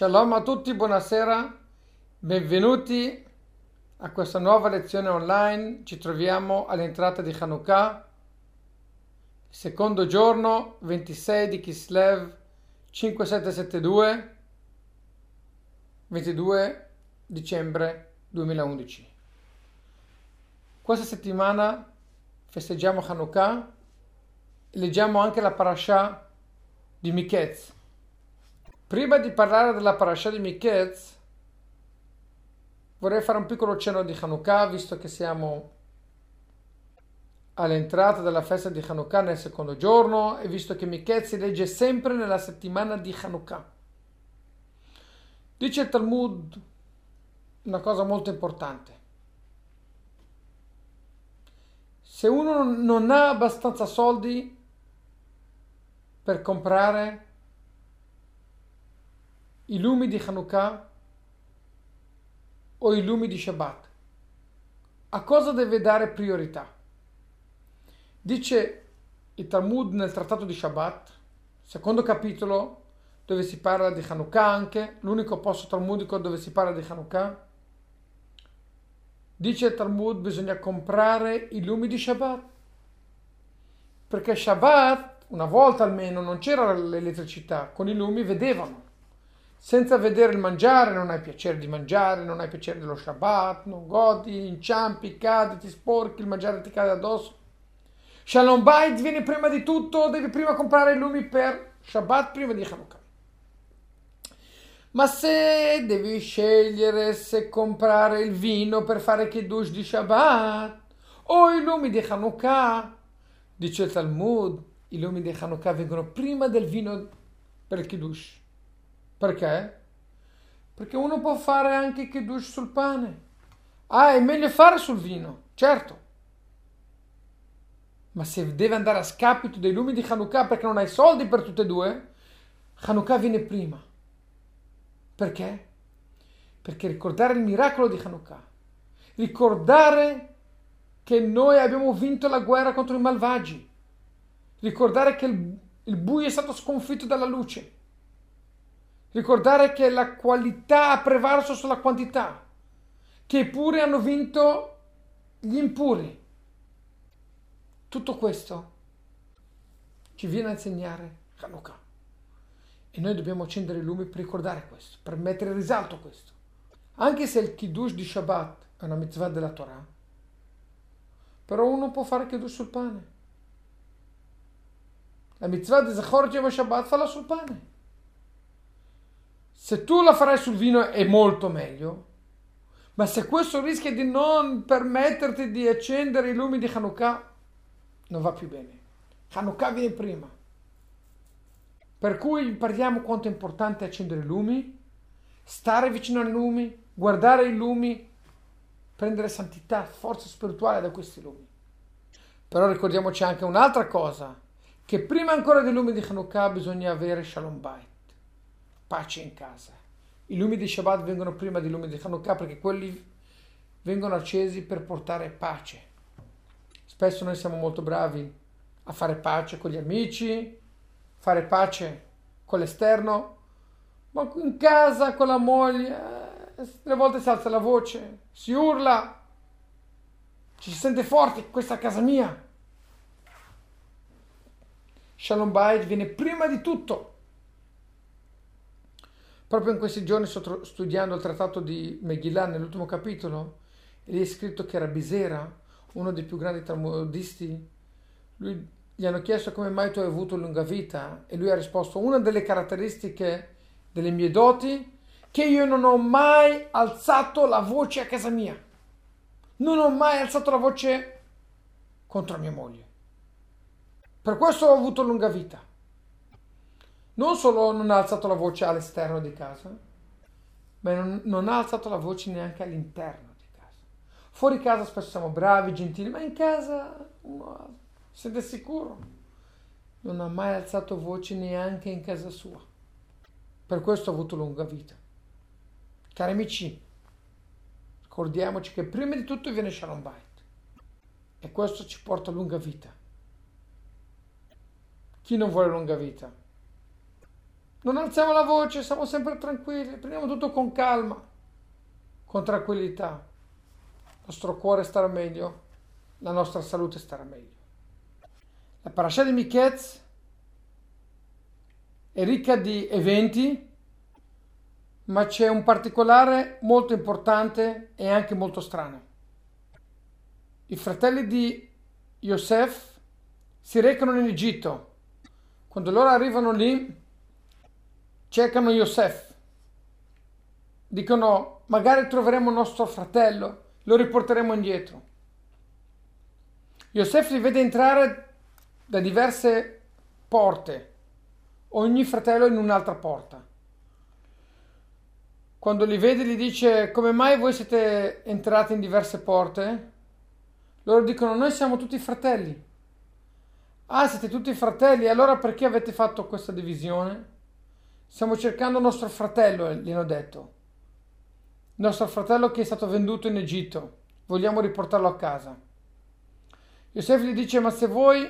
Shalom a tutti, buonasera, benvenuti a questa nuova lezione online. Ci troviamo all'entrata di Hanukkah, secondo giorno 26 di Kislev 5772, 22 dicembre 2011. Questa settimana festeggiamo Hanukkah e leggiamo anche la parasha di Miketz. Prima di parlare della parasha di Miketz, vorrei fare un piccolo cenno di Hanukkah, visto che siamo all'entrata della festa di Hanukkah nel secondo giorno e visto che Miketz si legge sempre nella settimana di Hanukkah. Dice il Talmud una cosa molto importante. Se uno non ha abbastanza soldi per comprare i lumi di Hanukkah o i lumi di Shabbat. A cosa deve dare priorità? Dice il Talmud nel trattato di Shabbat, secondo capitolo, dove si parla di Hanukkah anche, l'unico posto talmudico dove si parla di Hanukkah. Dice il Talmud bisogna comprare i lumi di Shabbat. Perché Shabbat, una volta almeno, non c'era l'elettricità, con i lumi vedevano. Senza vedere il mangiare non hai piacere di mangiare, non hai piacere dello Shabbat, non godi, inciampi, cadi, ti sporchi, il mangiare ti cade addosso. Shalom Bait viene prima di tutto, devi prima comprare i lumi per Shabbat prima di Hanukkah. Ma se devi scegliere se comprare il vino per fare Kiddush di Shabbat o i lumi di Hanukkah, dice il Talmud, i lumi di Hanukkah vengono prima del vino per il Kiddush. Perché? Perché uno può fare anche Kiddush sul pane. Ah, è meglio fare sul vino, certo. Ma se deve andare a scapito dei lumi di Hanukkah perché non hai soldi per tutte e due, Hanukkah viene prima. Perché? Perché ricordare il miracolo di Hanukkah, ricordare che noi abbiamo vinto la guerra contro i malvagi, ricordare che il, il buio è stato sconfitto dalla luce Ricordare che la qualità ha prevalso sulla quantità, che i puri hanno vinto gli impuri. Tutto questo ci viene a insegnare Hanukkah. E noi dobbiamo accendere i lumi per ricordare questo, per mettere in risalto questo. Anche se il Kiddush di Shabbat è una mitzvah della Torah, però uno può fare Kiddush sul pane. La mitzvah di Zachor Shabbat fa sul pane. Se tu la farai sul vino è molto meglio, ma se questo rischia di non permetterti di accendere i lumi di Hanukkah, non va più bene. Hanukkah viene prima. Per cui impariamo quanto è importante accendere i lumi, stare vicino ai lumi, guardare i lumi, prendere santità, forza spirituale da questi lumi. Però ricordiamoci anche un'altra cosa, che prima ancora dei lumi di Hanukkah bisogna avere Shalom Bayit pace in casa. I lumi di Shabbat vengono prima dei lumi di Hanukkah perché quelli vengono accesi per portare pace. Spesso noi siamo molto bravi a fare pace con gli amici, fare pace con l'esterno, ma in casa con la moglie, eh, le volte si alza la voce, si urla, ci si sente forti, questa è casa mia. Shalom Bayit viene prima di tutto Proprio in questi giorni sto studiando il trattato di Megillah nell'ultimo capitolo e lì è scritto che Rabisera, uno dei più grandi talmudisti, lui, gli hanno chiesto come mai tu hai avuto lunga vita e lui ha risposto una delle caratteristiche delle mie doti che io non ho mai alzato la voce a casa mia. Non ho mai alzato la voce contro mia moglie. Per questo ho avuto lunga vita non solo non ha alzato la voce all'esterno di casa, ma non, non ha alzato la voce neanche all'interno di casa. Fuori casa spesso siamo bravi, gentili, ma in casa uno siete sicuro? Non ha mai alzato voce neanche in casa sua. Per questo ha avuto lunga vita. Cari amici, ricordiamoci che prima di tutto viene Shalom Bait e questo ci porta a lunga vita. Chi non vuole lunga vita? Non alziamo la voce, siamo sempre tranquilli, prendiamo tutto con calma, con tranquillità. Il nostro cuore starà meglio, la nostra salute starà meglio. La parasha di Miketz è ricca di eventi, ma c'è un particolare molto importante e anche molto strano. I fratelli di Yosef si recano in Egitto. Quando loro arrivano lì, cercano Yosef. Dicono, magari troveremo nostro fratello, lo riporteremo indietro. Yosef li vede entrare da diverse porte, ogni fratello in un'altra porta. Quando li vede gli dice come mai voi siete entrati in diverse porte? Loro dicono noi siamo tutti fratelli. Ah, siete tutti fratelli, allora perché avete fatto questa divisione? Stiamo cercando nostro fratello, gli hanno detto. Nostro fratello che è stato venduto in Egitto. Vogliamo riportarlo a casa. Yosef gli dice, ma se voi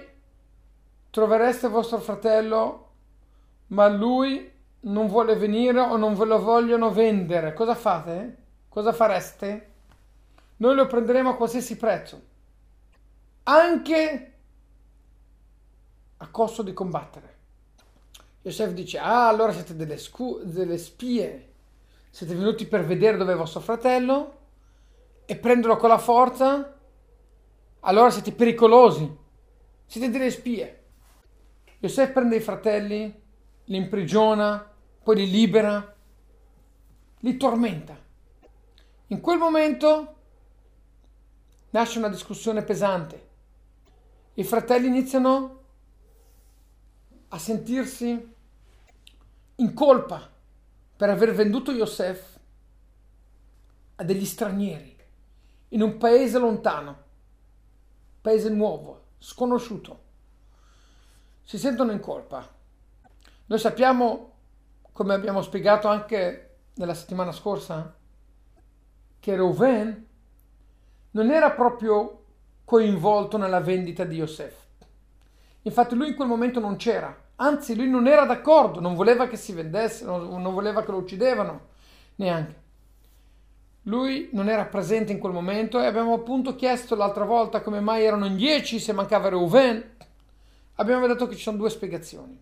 trovereste vostro fratello, ma lui non vuole venire o non ve lo vogliono vendere, cosa fate? Cosa fareste? Noi lo prenderemo a qualsiasi prezzo, anche a costo di combattere. Yosef dice, ah, allora siete delle, scu- delle spie, siete venuti per vedere dove è vostro fratello e prenderlo con la forza? Allora siete pericolosi, siete delle spie. Yosef prende i fratelli, li imprigiona, poi li libera, li tormenta. In quel momento nasce una discussione pesante. I fratelli iniziano a sentirsi in colpa per aver venduto Yosef a degli stranieri in un paese lontano, paese nuovo, sconosciuto si sentono in colpa. Noi sappiamo, come abbiamo spiegato anche nella settimana scorsa, che Reuven non era proprio coinvolto nella vendita di Yosef. Infatti lui in quel momento non c'era, anzi lui non era d'accordo, non voleva che si vendesse, non voleva che lo uccidevano, neanche. Lui non era presente in quel momento e abbiamo appunto chiesto l'altra volta come mai erano in dieci se mancava Reuven abbiamo detto che ci sono due spiegazioni.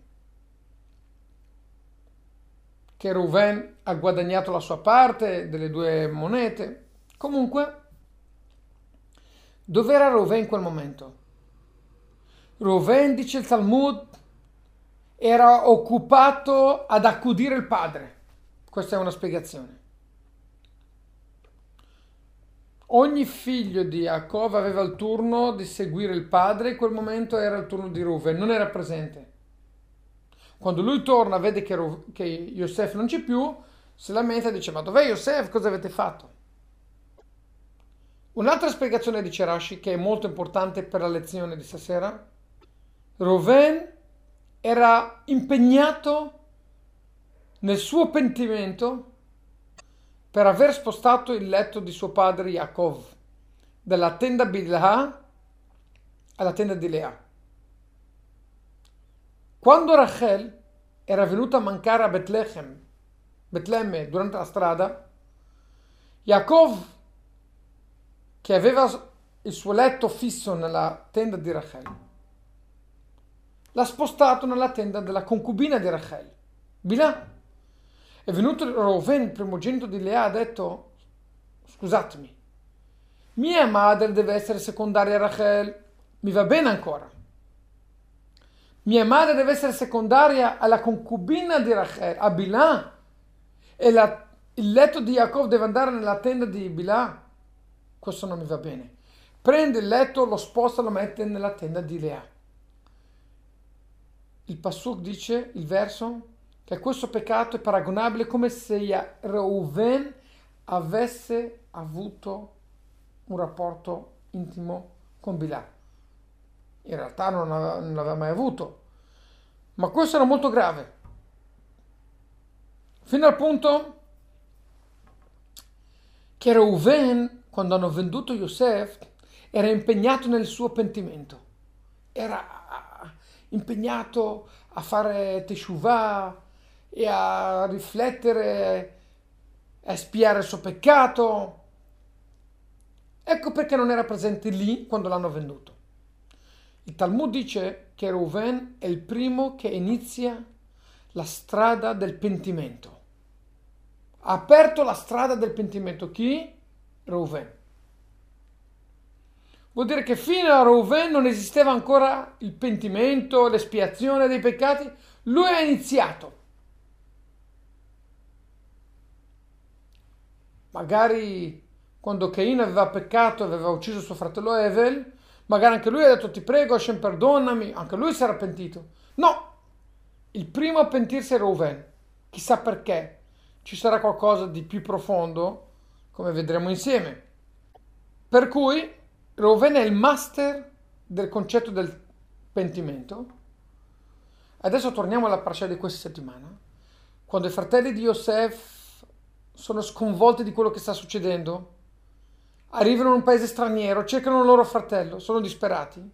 Che Reuven ha guadagnato la sua parte delle due monete. Comunque, dove era Reuven in quel momento? Reuven, dice il Talmud, era occupato ad accudire il padre. Questa è una spiegazione. Ogni figlio di Jacob aveva il turno di seguire il padre, in quel momento era il turno di Ruven, non era presente. Quando lui torna, vede che, Ru- che Yosef non c'è più, si lamenta e dice: Ma dov'è Yosef? Cosa avete fatto? Un'altra spiegazione di Cerashi, che è molto importante per la lezione di stasera: Ruven era impegnato nel suo pentimento per aver spostato il letto di suo padre Yaakov dalla tenda Bilha alla tenda di Lea. Quando Rachel era venuta a mancare a Betlemme, Betlemme durante la strada, Yaakov, che aveva il suo letto fisso nella tenda di Rachel, l'ha spostato nella tenda della concubina di Rachel, Bilha. È venuto Reuven, primogenito di Lea, ha detto, scusatemi, mia madre deve essere secondaria a Rachel, mi va bene ancora. Mia madre deve essere secondaria alla concubina di Rachel, a Bilà, e la, il letto di Jacob deve andare nella tenda di Bilà. Questo non mi va bene. Prende il letto, lo sposta, lo mette nella tenda di Lea. Il Pasuk dice, il verso, che questo peccato è paragonabile come se Reuven avesse avuto un rapporto intimo con Bilà. In realtà non, aveva, non l'aveva mai avuto, ma questo era molto grave. Fino al punto che Reuven, quando hanno venduto Yosef, era impegnato nel suo pentimento. Era impegnato a fare teshuvah, e a riflettere, a spiare il suo peccato. Ecco perché non era presente lì quando l'hanno venduto. Il Talmud dice che Reuven è il primo che inizia la strada del pentimento. Ha aperto la strada del pentimento. Chi? Reuven. Vuol dire che fino a Reuven non esisteva ancora il pentimento, l'espiazione dei peccati. Lui ha iniziato. Magari quando Cain aveva peccato aveva ucciso suo fratello Evel, magari anche lui ha detto ti prego Hashem perdonami, anche lui si era pentito. No, il primo a pentirsi è Reuven. Chissà perché. Ci sarà qualcosa di più profondo, come vedremo insieme. Per cui Reuven è il master del concetto del pentimento. Adesso torniamo alla parcella di questa settimana, quando i fratelli di Yosef sono sconvolti di quello che sta succedendo, arrivano in un paese straniero, cercano il loro fratello, sono disperati.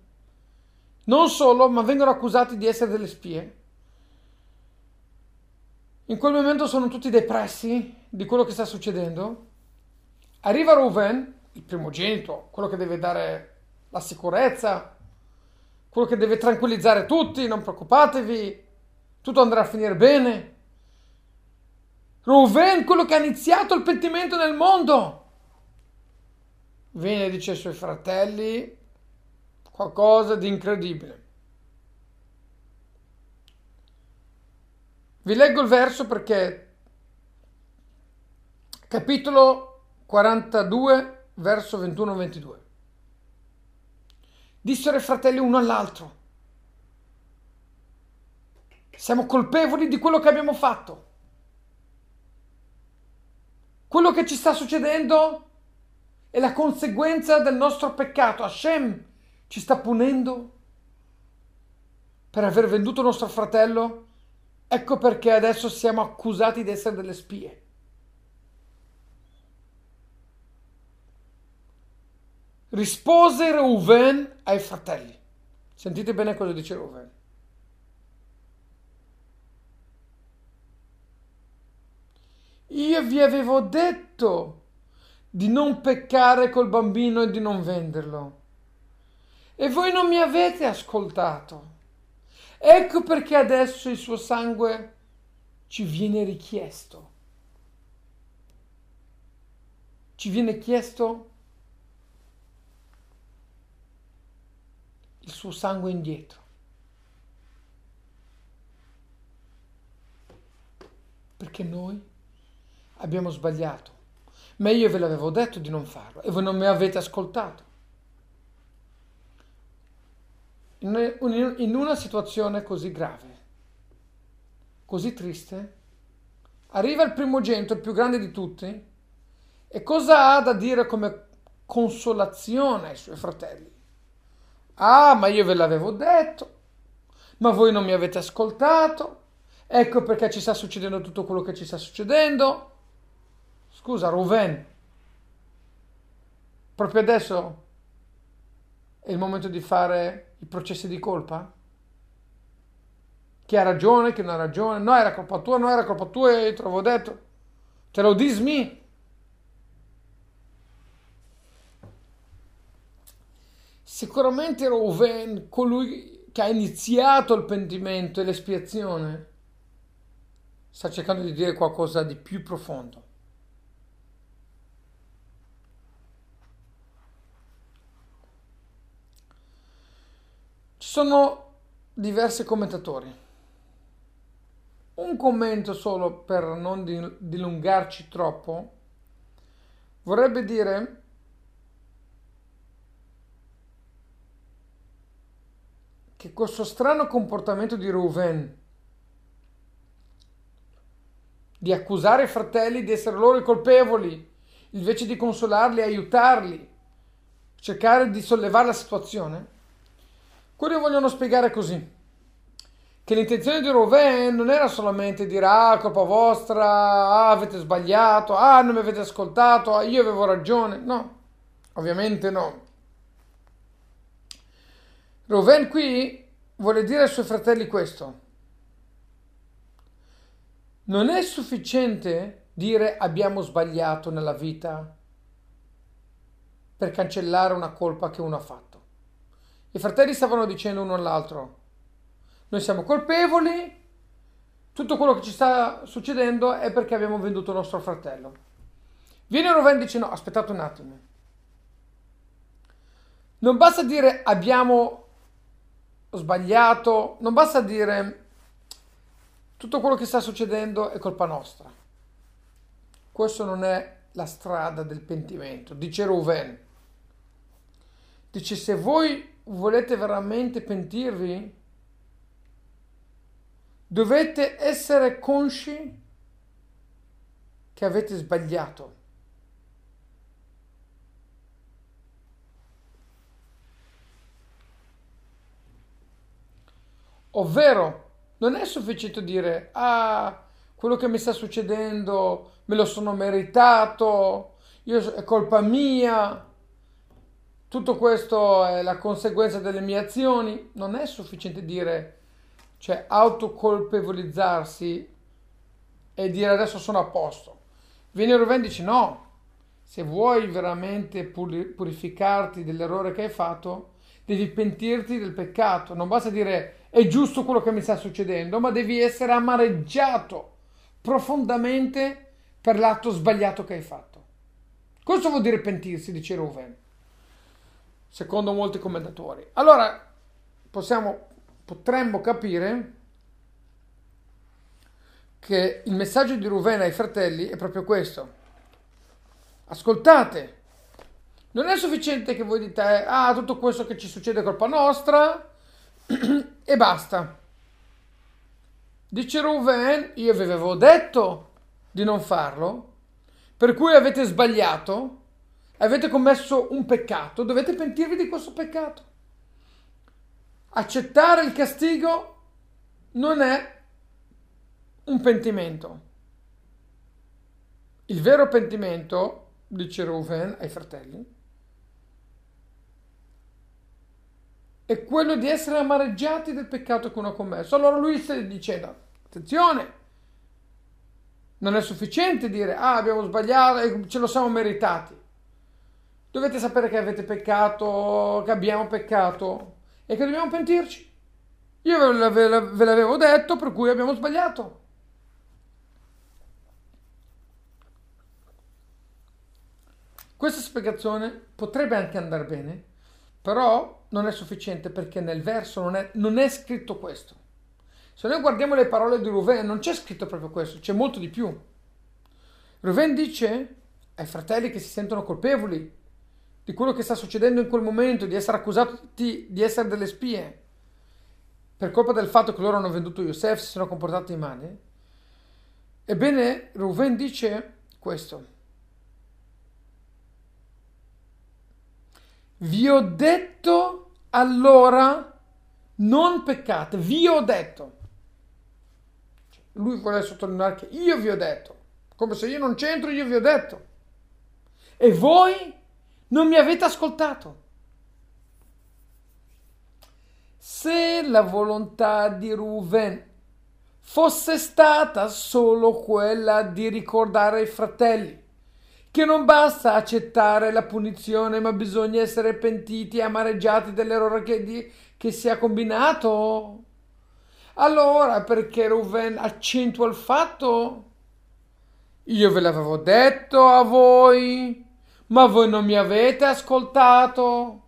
Non solo, ma vengono accusati di essere delle spie. In quel momento sono tutti depressi di quello che sta succedendo. Arriva Ruven, il primogenito, quello che deve dare la sicurezza, quello che deve tranquillizzare tutti, non preoccupatevi, tutto andrà a finire bene. Ruven, quello che ha iniziato il pentimento nel mondo, viene e dice ai suoi fratelli qualcosa di incredibile. Vi leggo il verso perché capitolo 42, verso 21-22. Dissero i fratelli uno all'altro, siamo colpevoli di quello che abbiamo fatto. Quello che ci sta succedendo è la conseguenza del nostro peccato. Hashem ci sta punendo per aver venduto nostro fratello Ecco perché adesso siamo accusati di essere delle spie. Rispose Reuven ai fratelli. Sentite bene cosa dice Reuven. Io vi avevo detto di non peccare col bambino e di non venderlo. E voi non mi avete ascoltato. Ecco perché adesso il suo sangue ci viene richiesto. Ci viene chiesto il suo sangue indietro. Perché noi abbiamo sbagliato. Ma io ve l'avevo detto di non farlo e voi non mi avete ascoltato. in una situazione così grave, così triste, arriva il primogenito, il più grande di tutti, e cosa ha da dire come consolazione ai suoi fratelli? Ah, ma io ve l'avevo detto, ma voi non mi avete ascoltato, ecco perché ci sta succedendo tutto quello che ci sta succedendo. Scusa, Ruven, proprio adesso è il momento di fare i processi di colpa? Chi ha ragione, chi non ha ragione? No, era colpa tua, no, era colpa tua e te l'avevo detto. Te lo dismi? Sicuramente Reuven, colui che ha iniziato il pentimento e l'espiazione, sta cercando di dire qualcosa di più profondo. sono diversi commentatori. Un commento solo per non dilungarci troppo vorrebbe dire che questo strano comportamento di Reuven di accusare i fratelli di essere loro i colpevoli invece di consolarli aiutarli, cercare di sollevare la situazione quelli vogliono spiegare così. Che l'intenzione di Rouven non era solamente dire ah, colpa vostra, ah, avete sbagliato, ah, non mi avete ascoltato, ah, io avevo ragione. No, ovviamente no. Rouven qui vuole dire ai suoi fratelli questo. Non è sufficiente dire abbiamo sbagliato nella vita per cancellare una colpa che uno ha fatto. I fratelli stavano dicendo uno all'altro, noi siamo colpevoli, tutto quello che ci sta succedendo è perché abbiamo venduto nostro fratello. Viene Ruven e dice no, aspettate un attimo. Non basta dire abbiamo sbagliato, non basta dire tutto quello che sta succedendo è colpa nostra. Questo non è la strada del pentimento, dice Ruven. Dice se voi volete veramente pentirvi, dovete essere consci che avete sbagliato. Ovvero, non è sufficiente dire, ah, quello che mi sta succedendo me lo sono meritato, io, è colpa mia, tutto questo è la conseguenza delle mie azioni. Non è sufficiente dire, cioè autocolpevolizzarsi e dire adesso sono a posto. Viene Ruven dice no, se vuoi veramente purificarti dell'errore che hai fatto, devi pentirti del peccato. Non basta dire è giusto quello che mi sta succedendo, ma devi essere amareggiato profondamente per l'atto sbagliato che hai fatto. Questo vuol dire pentirsi, dice Ruven, secondo molti commentatori. Allora, possiamo, potremmo capire che il messaggio di Ruven ai fratelli è proprio questo. Ascoltate, non è sufficiente che voi dite, ah, tutto questo che ci succede è colpa nostra, e basta. Dice Ruven, io vi avevo detto di non farlo, per cui avete sbagliato, avete commesso un peccato, dovete pentirvi di questo peccato. Accettare il castigo non è un pentimento. Il vero pentimento, dice Ruven ai fratelli, è quello di essere amareggiati del peccato che uno ha commesso. Allora lui dicendo, attenzione, non è sufficiente dire, ah abbiamo sbagliato e ce lo siamo meritati. Dovete sapere che avete peccato, che abbiamo peccato e che dobbiamo pentirci. Io ve l'avevo detto, per cui abbiamo sbagliato. Questa spiegazione potrebbe anche andare bene, però non è sufficiente perché nel verso non è, non è scritto questo. Se noi guardiamo le parole di Ruven, non c'è scritto proprio questo, c'è molto di più. Ruven dice ai fratelli che si sentono colpevoli di quello che sta succedendo in quel momento, di essere accusati di essere delle spie, per colpa del fatto che loro hanno venduto Yosef, si sono comportati male. Ebbene, Ruven dice questo. Vi ho detto allora non peccate, vi ho detto. Lui vuole sottolineare che io vi ho detto, come se io non c'entro, io vi ho detto. E voi non mi avete ascoltato. Se la volontà di Ruven fosse stata solo quella di ricordare ai fratelli che non basta accettare la punizione, ma bisogna essere pentiti e amareggiati dell'errore che, di, che si è combinato. Allora, perché Ruven accentua il fatto? Io ve l'avevo detto a voi, ma voi non mi avete ascoltato.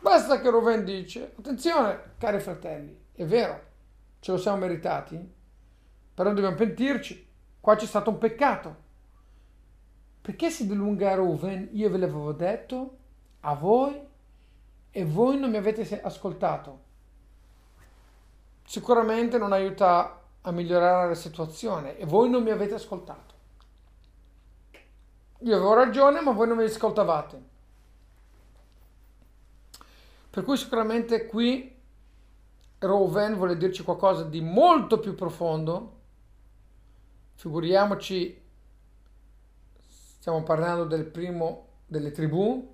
Basta che Ruven dice, attenzione, cari fratelli, è vero, ce lo siamo meritati, però dobbiamo pentirci, qua c'è stato un peccato. Perché si dilunga Ruven? Io ve l'avevo detto a voi e voi non mi avete ascoltato. Sicuramente non aiuta a migliorare la situazione e voi non mi avete ascoltato. Io avevo ragione, ma voi non mi ascoltavate. Per cui sicuramente qui Roven vuole dirci qualcosa di molto più profondo. Figuriamoci stiamo parlando del primo delle tribù,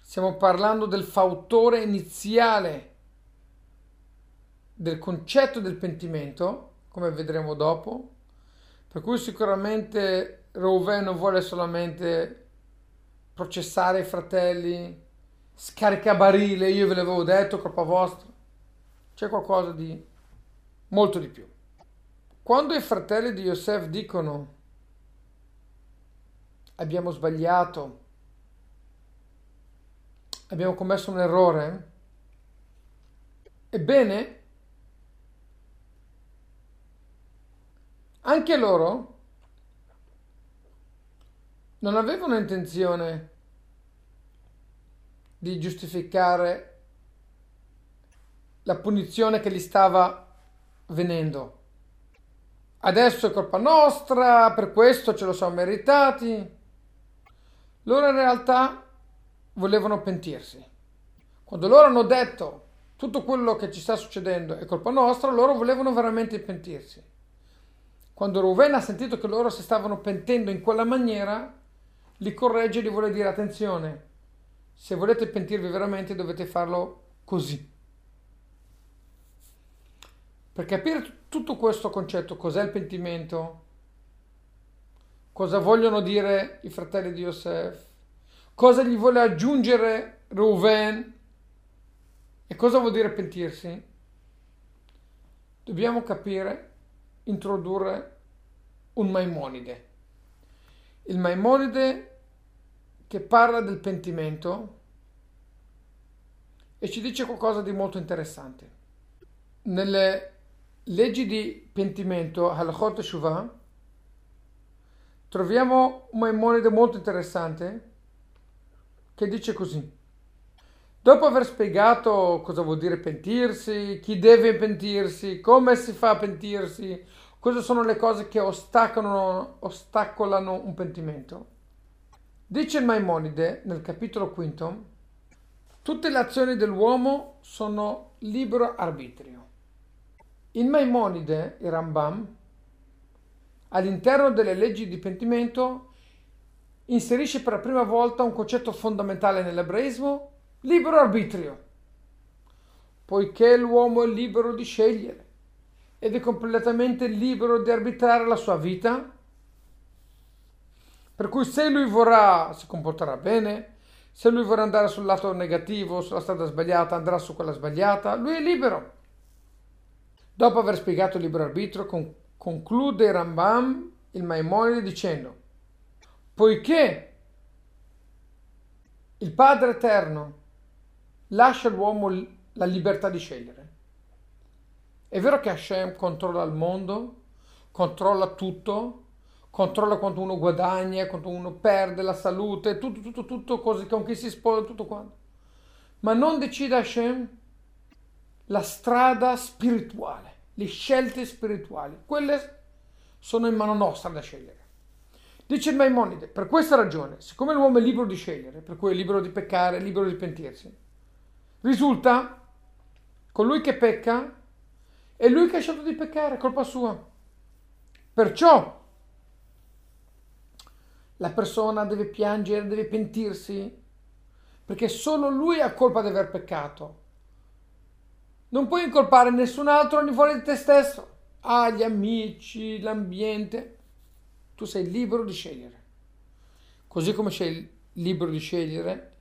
stiamo parlando del fautore iniziale del concetto del pentimento, come vedremo dopo, per cui sicuramente Reuven non vuole solamente processare i fratelli, scaricabarile, io ve l'avevo detto, colpa vostra. C'è qualcosa di molto di più. Quando i fratelli di Yosef dicono abbiamo sbagliato, abbiamo commesso un errore, ebbene, anche loro non avevano intenzione di giustificare la punizione che gli stava venendo. Adesso è colpa nostra, per questo ce lo siamo meritati. Loro in realtà volevano pentirsi. Quando loro hanno detto tutto quello che ci sta succedendo è colpa nostra, loro volevano veramente pentirsi. Quando Ruven ha sentito che loro si stavano pentendo in quella maniera, li corregge e gli vuole dire attenzione, se volete pentirvi veramente dovete farlo così. Per capire tutto questo concetto, cos'è il pentimento, cosa vogliono dire i fratelli di Yosef, cosa gli vuole aggiungere Reuven e cosa vuol dire pentirsi, dobbiamo capire, introdurre un Maimonide. Il Maimonide che parla del pentimento e ci dice qualcosa di molto interessante. Nelle leggi di pentimento, Halachot Shuvah, troviamo un Maimonide molto interessante che dice così. Dopo aver spiegato cosa vuol dire pentirsi, chi deve pentirsi, come si fa a pentirsi, cosa sono le cose che ostacolano, ostacolano un pentimento, dice il Maimonide nel capitolo quinto, tutte le azioni dell'uomo sono libero arbitrio. Il Maimonide, il Rambam, all'interno delle leggi di pentimento inserisce per la prima volta un concetto fondamentale nell'ebraismo, libero arbitrio, poiché l'uomo è libero di scegliere ed è completamente libero di arbitrare la sua vita, per cui se lui vorrà si comporterà bene, se lui vorrà andare sul lato negativo, sulla strada sbagliata, andrà su quella sbagliata, lui è libero. Dopo aver spiegato il libero arbitrio, con, conclude Rambam il Maimonide dicendo, poiché il Padre Eterno lascia all'uomo la libertà di scegliere. È vero che Hashem controlla il mondo, controlla tutto, controlla quanto uno guadagna, quanto uno perde, la salute, tutto, tutto, tutto, cose con chi si sposa, tutto quanto. Ma non decide Hashem la strada spirituale le scelte spirituali. Quelle sono in mano nostra da scegliere. Dice il Maimonide, per questa ragione, siccome l'uomo è libero di scegliere, per cui è libero di peccare, è libero di pentirsi, risulta colui che pecca è lui che ha scelto di peccare, colpa sua. Perciò la persona deve piangere, deve pentirsi, perché solo lui ha colpa di aver peccato. Non puoi incolpare nessun altro al di fuori di te stesso. Ah, gli amici, l'ambiente. Tu sei libero di scegliere. Così come sei libero di scegliere,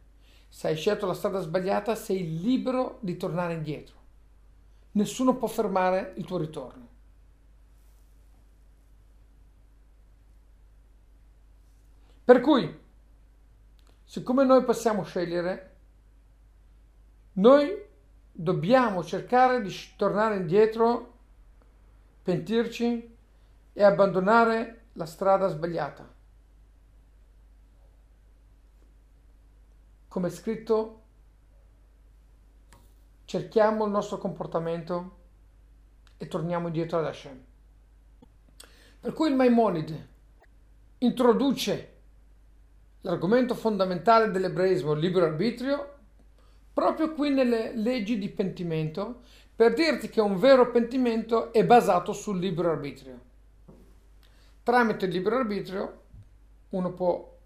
se hai scelto la strada sbagliata, sei libero di tornare indietro. Nessuno può fermare il tuo ritorno. Per cui, siccome noi possiamo scegliere, noi dobbiamo cercare di tornare indietro, pentirci e abbandonare la strada sbagliata. Come scritto, cerchiamo il nostro comportamento e torniamo indietro ad Hashem. Per cui il Maimonide introduce l'argomento fondamentale dell'ebraismo, il libero arbitrio, proprio qui nelle leggi di pentimento per dirti che un vero pentimento è basato sul libero arbitrio. Tramite il libero arbitrio uno può,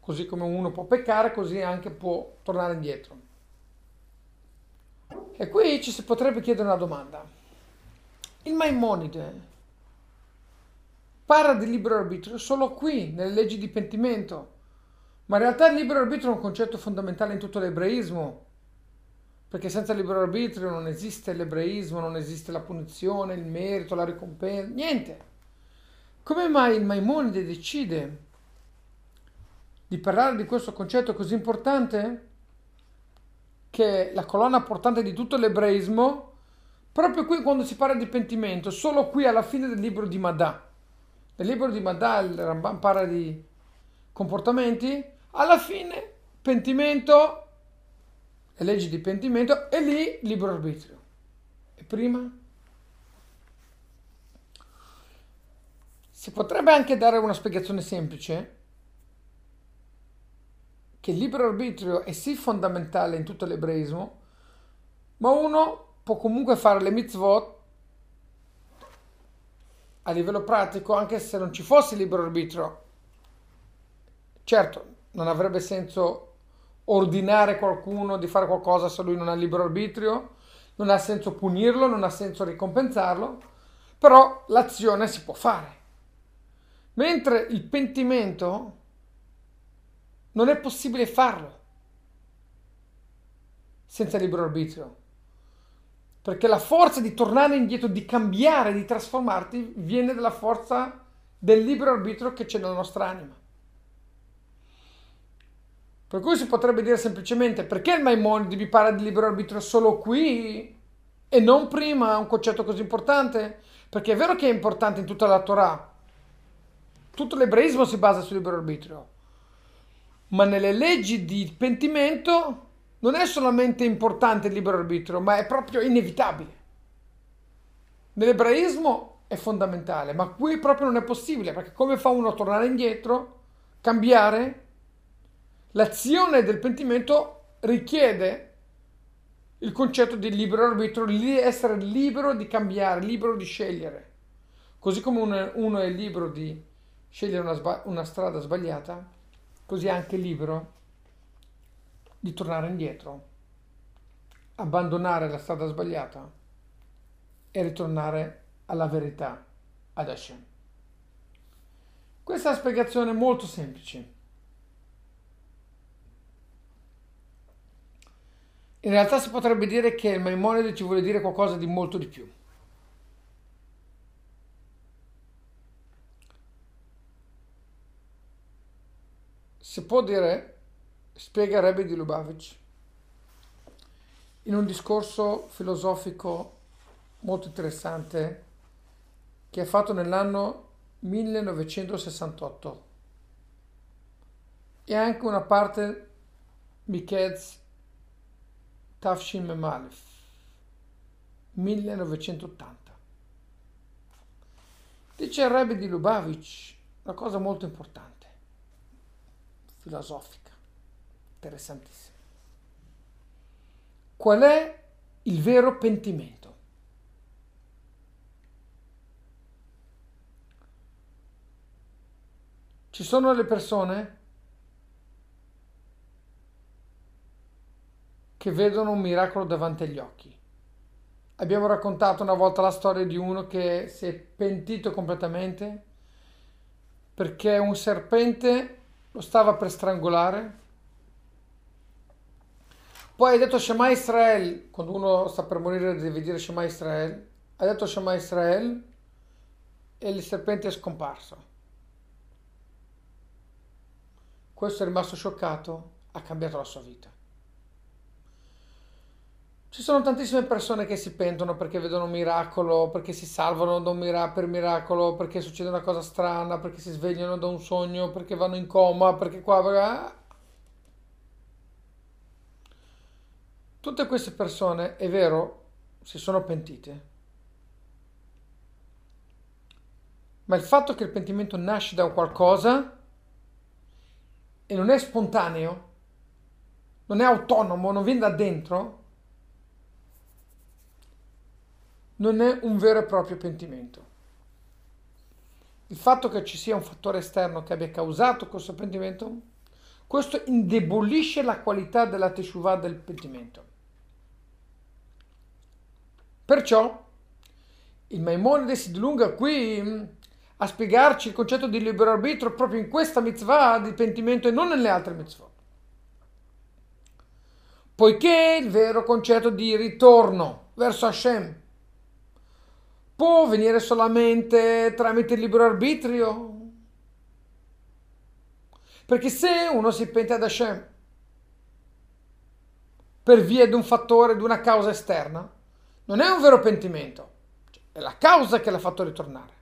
così come uno può peccare, così anche può tornare indietro. E qui ci si potrebbe chiedere una domanda. Il Maimonide parla di libero arbitrio solo qui, nelle leggi di pentimento, ma in realtà il libero arbitrio è un concetto fondamentale in tutto l'ebraismo, perché senza libero arbitrio non esiste l'ebraismo, non esiste la punizione, il merito, la ricompensa, niente. Come mai il Maimonide decide di parlare di questo concetto così importante? Che è la colonna portante di tutto l'ebraismo Proprio qui quando si parla di pentimento, solo qui alla fine del libro di Madà. Nel libro di Madà il Ramban parla di comportamenti, alla fine pentimento e leggi di pentimento e lì libero arbitrio. E prima? Si potrebbe anche dare una spiegazione semplice che il libero arbitrio è sì fondamentale in tutto l'ebraismo, ma uno può comunque fare le mitzvot a livello pratico anche se non ci fosse libero arbitrio. Certo, non avrebbe senso ordinare qualcuno di fare qualcosa se lui non ha libero arbitrio, non ha senso punirlo, non ha senso ricompensarlo, però l'azione si può fare. Mentre il pentimento non è possibile farlo senza libero arbitrio. Perché la forza di tornare indietro, di cambiare, di trasformarti, viene dalla forza del libero arbitrio che c'è nella nostra anima. Per cui si potrebbe dire semplicemente perché il Maimonide mi parla di libero arbitrio solo qui e non prima, un concetto così importante? Perché è vero che è importante in tutta la Torah. Tutto l'ebraismo si basa sul libero arbitrio. Ma nelle leggi di pentimento non è solamente importante il libero arbitrio, ma è proprio inevitabile. Nell'ebraismo è fondamentale, ma qui proprio non è possibile, perché come fa uno a tornare indietro, cambiare? L'azione del pentimento richiede il concetto di libero arbitrio, di essere libero di cambiare, libero di scegliere. Così come uno, è libero di scegliere una, una strada sbagliata, così è anche libero di tornare indietro, abbandonare la strada sbagliata e ritornare alla verità, ad Hashem. Questa è una spiegazione molto semplice. In realtà si potrebbe dire che il Maimonide ci vuole dire qualcosa di molto di più. Si può dire spiega Rebbe di Lubavitch in un discorso filosofico molto interessante che ha fatto nell'anno 1968 e anche una parte Mikez Tafshim Memalef 1980 dice il Rebbe di Lubavitch una cosa molto importante filosofica Interessantissimo. Qual è il vero pentimento? Ci sono le persone che vedono un miracolo davanti agli occhi. Abbiamo raccontato una volta la storia di uno che si è pentito completamente perché un serpente lo stava per strangolare poi hai detto Shema Israel, quando uno sta per morire deve dire Shema Israel, hai detto Shema Israel e il serpente è scomparso. Questo è rimasto scioccato, ha cambiato la sua vita. Ci sono tantissime persone che si pentono perché vedono un miracolo, perché si salvano da un mira- per miracolo, perché succede una cosa strana, perché si svegliano da un sogno, perché vanno in coma, perché qua... Tutte queste persone, è vero, si sono pentite, ma il fatto che il pentimento nasce da qualcosa e non è spontaneo, non è autonomo, non viene da dentro, non è un vero e proprio pentimento. Il fatto che ci sia un fattore esterno che abbia causato questo pentimento, questo indebolisce la qualità della teshuvah del pentimento. Perciò il Maimonide si dilunga qui mm, a spiegarci il concetto di libero arbitro proprio in questa mitzvah di pentimento e non nelle altre mitzvah. Poiché il vero concetto di ritorno verso Hashem può venire solamente tramite il libero arbitrio. Perché se uno si pente ad Hashem per via di un fattore, di una causa esterna, non è un vero pentimento, è la causa che l'ha fatto ritornare.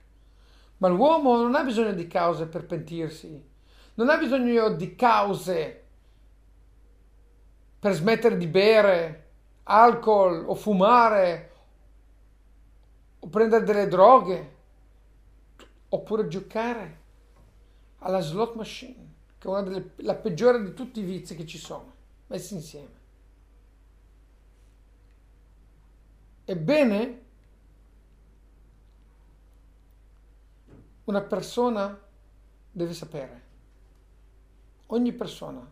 Ma l'uomo non ha bisogno di cause per pentirsi, non ha bisogno di cause per smettere di bere alcol o fumare o prendere delle droghe oppure giocare alla slot machine, che è una delle, la peggiore di tutti i vizi che ci sono, messi insieme. Ebbene, una persona deve sapere, ogni persona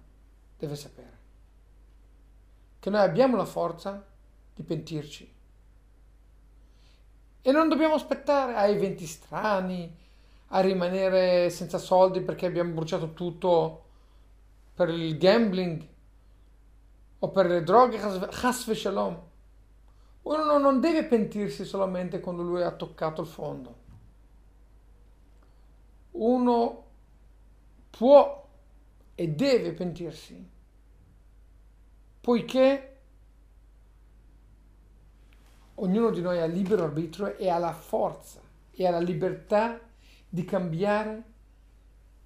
deve sapere. Che noi abbiamo la forza di pentirci e non dobbiamo aspettare a eventi strani, a rimanere senza soldi perché abbiamo bruciato tutto per il gambling o per le droghe, chas shalom. Uno non deve pentirsi solamente quando lui ha toccato il fondo. Uno può e deve pentirsi, poiché ognuno di noi ha libero arbitrio e ha la forza e ha la libertà di cambiare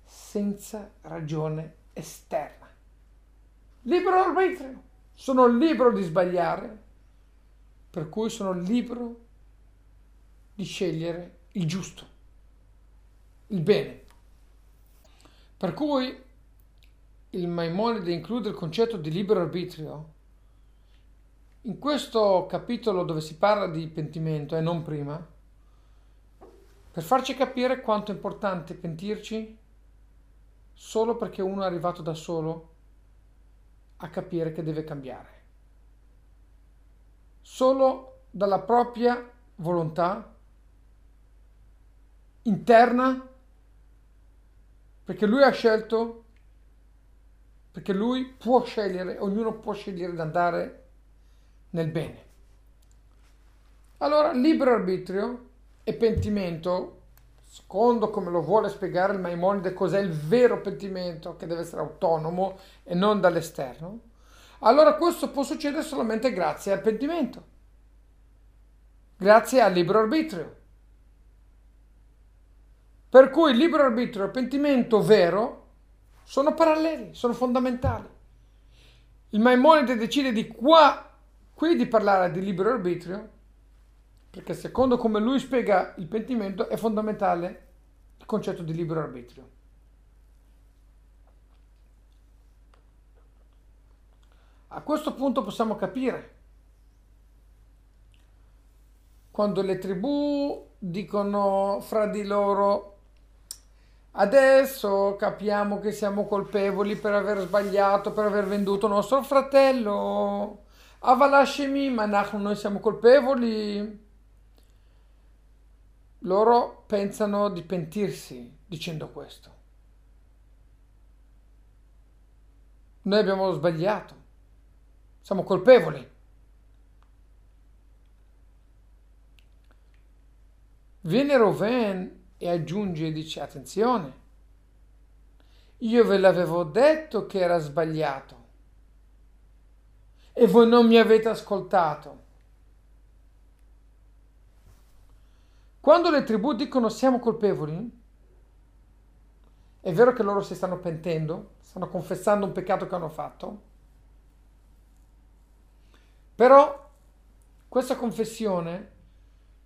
senza ragione esterna. Libero arbitrio. Sono libero di sbagliare, per cui sono libero di scegliere il giusto, il bene. Per cui il Maimonide include il concetto di libero arbitrio in questo capitolo dove si parla di pentimento e non prima, per farci capire quanto è importante pentirci solo perché uno è arrivato da solo a capire che deve cambiare. Solo dalla propria volontà interna, perché lui ha scelto, perché lui può scegliere, ognuno può scegliere di andare nel bene. Allora, libero arbitrio e pentimento, secondo come lo vuole spiegare il Maimonide, cos'è il vero pentimento, che deve essere autonomo e non dall'esterno, allora questo può succedere solamente grazie al pentimento, grazie al libero arbitrio. Per cui libero arbitrio e pentimento vero sono paralleli, sono fondamentali. Il Maimonide decide di qua qui di parlare di libero arbitrio, perché secondo come lui spiega il pentimento è fondamentale il concetto di libero arbitrio. A questo punto possiamo capire quando le tribù dicono fra di loro adesso capiamo che siamo colpevoli per aver sbagliato, per aver venduto nostro fratello Avalashemi, ma noi siamo colpevoli. Loro pensano di pentirsi dicendo questo. Noi abbiamo sbagliato, siamo colpevoli. Viene Roven e aggiunge e dice attenzione, io ve l'avevo detto che era sbagliato e voi non mi avete ascoltato. Quando le tribù dicono siamo colpevoli, è vero che loro si stanno pentendo, stanno confessando un peccato che hanno fatto, però questa confessione,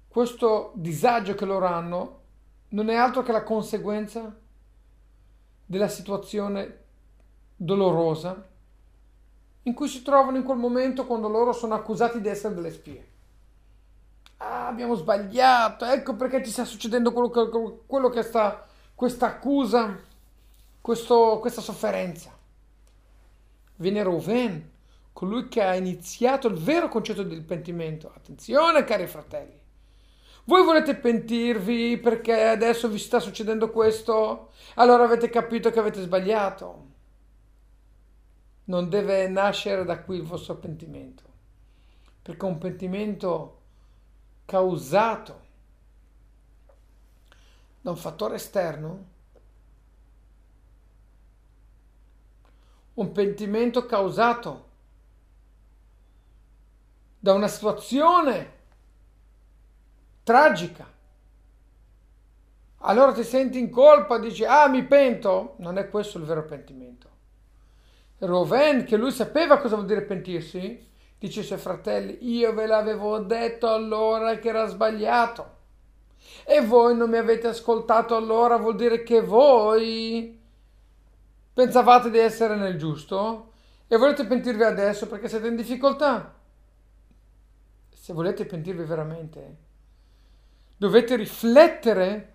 questo disagio che loro hanno, non è altro che la conseguenza della situazione dolorosa in cui si trovano in quel momento quando loro sono accusati di essere delle spie. Ah, abbiamo sbagliato, ecco perché ti sta succedendo quello che, quello che sta, questa accusa, questo, questa sofferenza. Viene Reuven, colui che ha iniziato il vero concetto del pentimento. Attenzione cari fratelli, Voi volete pentirvi perché adesso vi sta succedendo questo? Allora avete capito che avete sbagliato. Non deve nascere da qui il vostro pentimento, perché un pentimento causato da un fattore esterno, un pentimento causato da una situazione tragica. Allora ti senti in colpa, dici, ah mi pento. Non è questo il vero pentimento. Roven, che lui sapeva cosa vuol dire pentirsi, dice ai suoi fratelli, io ve l'avevo detto allora che era sbagliato. E voi non mi avete ascoltato allora, vuol dire che voi pensavate di essere nel giusto e volete pentirvi adesso perché siete in difficoltà. Se volete pentirvi veramente, dovete riflettere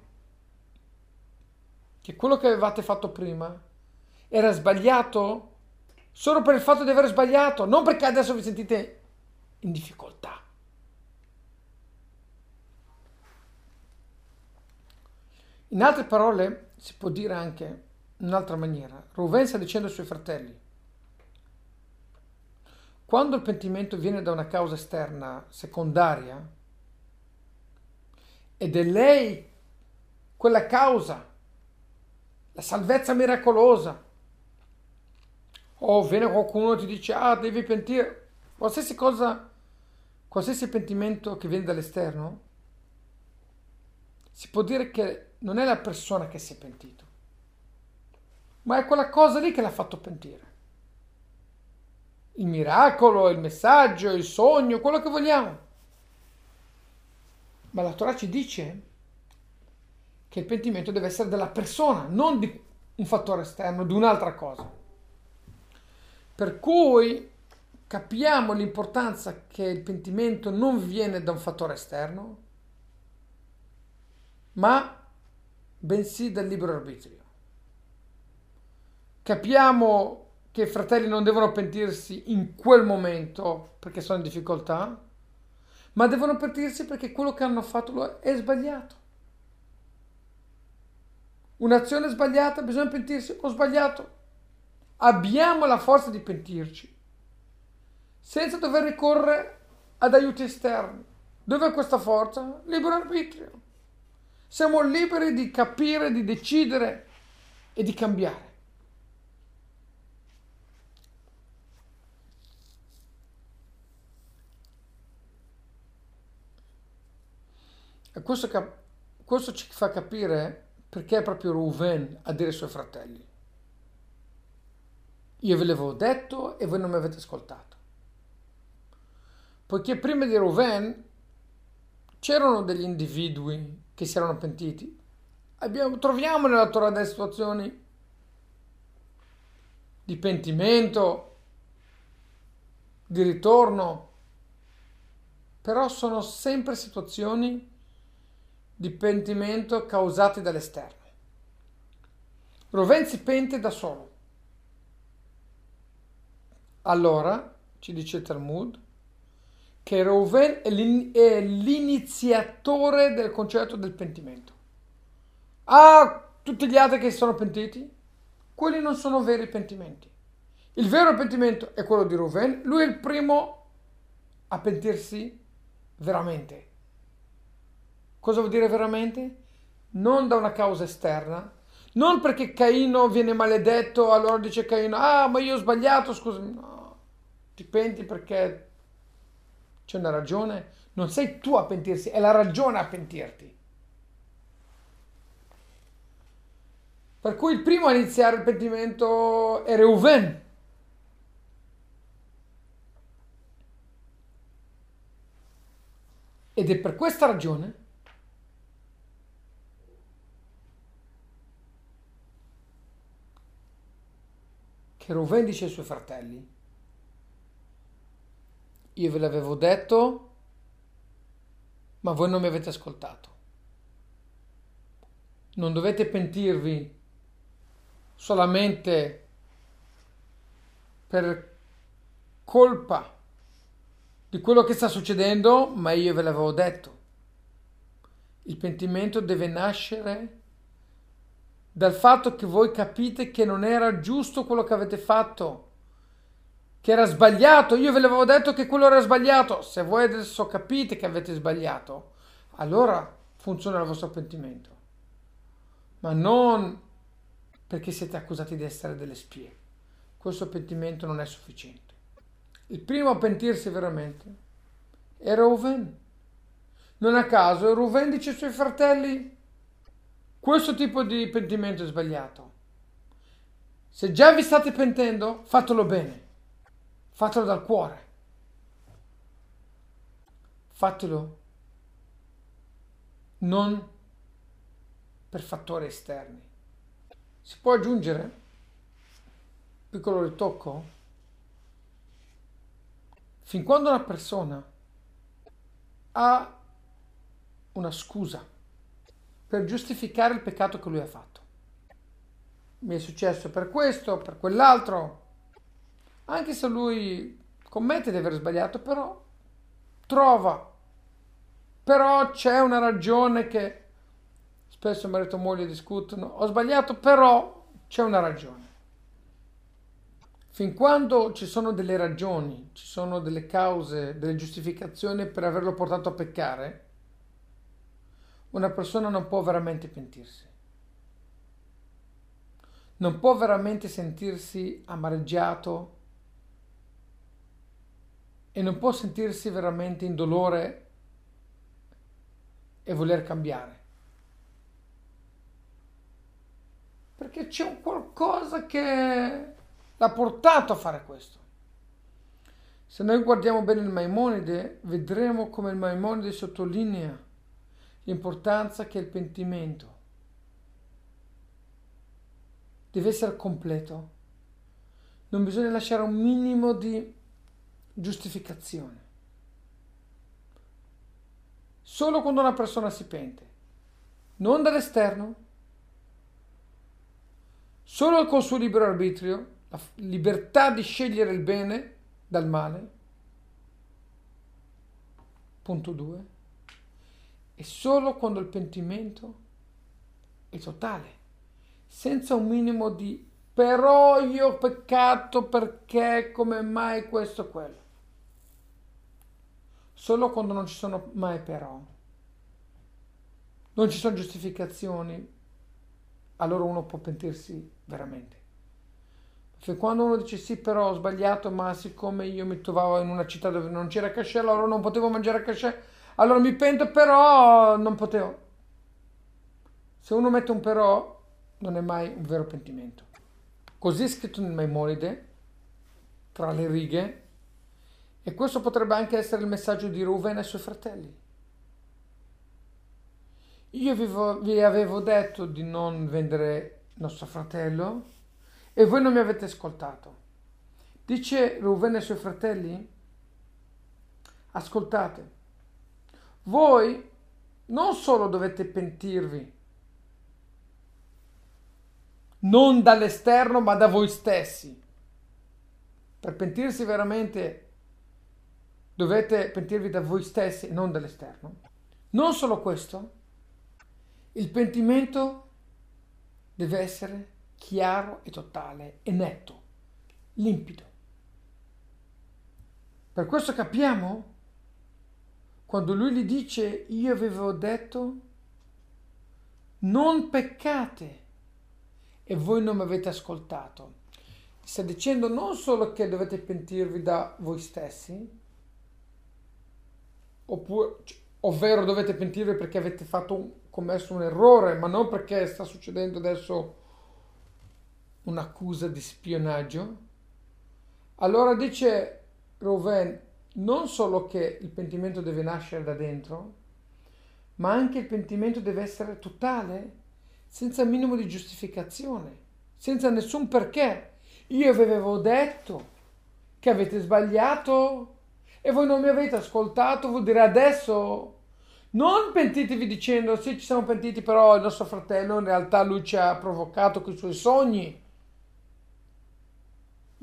che quello che avevate fatto prima era sbagliato solo per il fatto di aver sbagliato, non perché adesso vi sentite in difficoltà. In altre parole, si può dire anche in un'altra maniera, Ruven sta dicendo ai suoi fratelli, quando il pentimento viene da una causa esterna, secondaria, ed è lei quella causa, la salvezza miracolosa, o viene qualcuno e ti dice, ah, devi pentire, qualsiasi cosa, qualsiasi pentimento che viene dall'esterno, si può dire che non è la persona che si è pentito, ma è quella cosa lì che l'ha fatto pentire. Il miracolo, il messaggio, il sogno, quello che vogliamo. Ma la Torah ci dice che il pentimento deve essere della persona, non di un fattore esterno, di un'altra cosa. Per cui capiamo l'importanza che il pentimento non viene da un fattore esterno, ma bensì dal libero arbitrio. Capiamo che i fratelli non devono pentirsi in quel momento perché sono in difficoltà, ma devono pentirsi perché quello che hanno fatto è sbagliato. Un'azione sbagliata, bisogna pentirsi, ho sbagliato. Abbiamo la forza di pentirci, senza dover ricorrere ad aiuti esterni. Dove è questa forza? Libero arbitrio. Siamo liberi di capire, di decidere e di cambiare. Questo, cap- questo ci fa capire perché è proprio Ruven a dire ai suoi fratelli. Io ve l'avevo detto e voi non mi avete ascoltato. Poiché prima di Ruven c'erano degli individui che si erano pentiti. Abbiamo, troviamo nella Torah delle situazioni di pentimento, di ritorno, però sono sempre situazioni di pentimento causate dall'esterno. Roven si pente da solo. Allora, ci dice Talmud, che Reuven è l'iniziatore del concetto del pentimento. Ah, tutti gli altri che si sono pentiti? Quelli non sono veri pentimenti. Il vero pentimento è quello di Reuven, lui è il primo a pentirsi veramente. Cosa vuol dire veramente? Non da una causa esterna, non perché Caino viene maledetto, allora dice Caino, ah ma io ho sbagliato, scusami, no, ti penti perché c'è una ragione? Non sei tu a pentirsi, è la ragione a pentirti. Per cui il primo a iniziare il pentimento è Reuven. Ed è per questa ragione che Reuven dice ai suoi fratelli io ve l'avevo detto, ma voi non mi avete ascoltato. Non dovete pentirvi solamente per colpa di quello che sta succedendo, ma io ve l'avevo detto. Il pentimento deve nascere dal fatto che voi capite che non era giusto quello che avete fatto, che era sbagliato. Io ve l'avevo detto che quello era sbagliato. Se voi adesso capite che avete sbagliato, allora funziona il vostro pentimento. Ma non perché siete accusati di essere delle spie. Questo pentimento non è sufficiente. Il primo a pentirsi veramente è Reuven. Non a caso Reuven dice ai suoi fratelli questo tipo di pentimento è sbagliato. Se già vi state pentendo, fatelo bene. Fatelo dal cuore. Fatelo non per fattori esterni. Si può aggiungere, piccolo ritocco, fin quando una persona ha una scusa per giustificare il peccato che lui ha fatto. Mi è successo per questo, per quell'altro, anche se lui commette di aver sbagliato, però trova, però c'è una ragione che spesso marito e moglie discutono, ho sbagliato, però c'è una ragione. Fin quando ci sono delle ragioni, ci sono delle cause, delle giustificazioni per averlo portato a peccare, una persona non può veramente pentirsi. Non può veramente sentirsi amareggiato e non può sentirsi veramente in dolore e voler cambiare. Perché c'è un qualcosa che l'ha portato a fare questo. Se noi guardiamo bene il Maimonide, vedremo come il Maimonide sottolinea l'importanza che il pentimento deve essere completo. Non bisogna lasciare un minimo di giustificazione. Solo quando una persona si pente, non dall'esterno, solo col suo libero arbitrio, la libertà di scegliere il bene dal male. Punto 2. E solo quando il pentimento è totale senza un minimo di però io ho peccato perché, come mai questo o quello. Solo quando non ci sono mai però, non ci sono giustificazioni, allora uno può pentirsi veramente. Se quando uno dice sì però ho sbagliato, ma siccome io mi trovavo in una città dove non c'era cachet, allora non potevo mangiare cachet, allora mi pento però non potevo. Se uno mette un però, non è mai un vero pentimento. Così è scritto nel Maimonide, tra le righe, e questo potrebbe anche essere il messaggio di Ruven ai suoi fratelli. Io vi avevo detto di non vendere nostro fratello e voi non mi avete ascoltato. Dice Ruven ai suoi fratelli, ascoltate, voi non solo dovete pentirvi non dall'esterno ma da voi stessi. Per pentirsi veramente dovete pentirvi da voi stessi, non dall'esterno. Non solo questo, il pentimento deve essere chiaro e totale e netto, limpido. Per questo capiamo quando lui gli dice io avevo detto non peccate e voi non mi avete ascoltato. Sta dicendo non solo che dovete pentirvi da voi stessi, oppure, ovvero dovete pentirvi perché avete fatto commesso un errore, ma non perché sta succedendo adesso un'accusa di spionaggio. Allora dice Reuven non solo che il pentimento deve nascere da dentro, ma anche il pentimento deve essere totale senza minimo di giustificazione, senza nessun perché. Io vi avevo detto che avete sbagliato e voi non mi avete ascoltato, vuol dire adesso non pentitevi dicendo sì ci siamo pentiti però il nostro fratello in realtà lui ci ha provocato con i suoi sogni.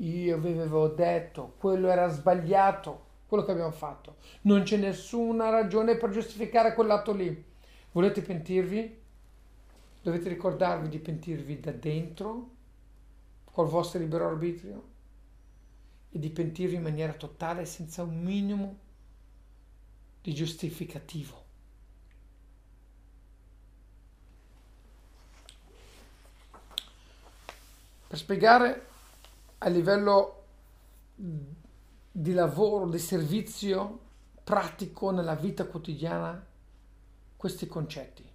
Io vi avevo detto, quello era sbagliato, quello che abbiamo fatto. Non c'è nessuna ragione per giustificare quell'atto lì. Volete pentirvi? Dovete ricordarvi di pentirvi da dentro, col vostro libero arbitrio, e di pentirvi in maniera totale senza un minimo di giustificativo. Per spiegare a livello di lavoro, di servizio pratico nella vita quotidiana questi concetti